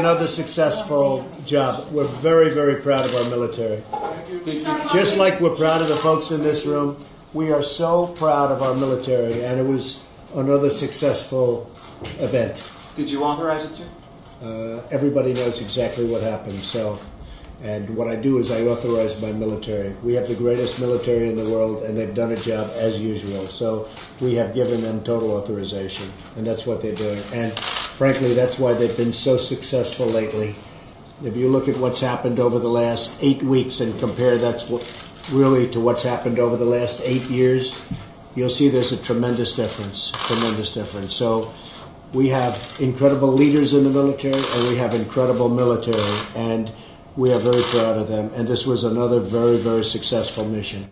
another successful job. We're very, very proud of our military. Just like we're proud of the folks in this room, we are so proud of our military, and it was another successful event. did you authorize it, sir? Uh, everybody knows exactly what happened. So, and what I do is I authorize my military. We have the greatest military in the world, and they've done a job as usual. So we have given them total authorization, and that's what they're doing. And frankly, that's why they've been so successful lately. If you look at what's happened over the last eight weeks and compare that's really to what's happened over the last eight years, you'll see there's a tremendous difference. Tremendous difference. So we have incredible leaders in the military and we have incredible military and we are very proud of them and this was another very very successful mission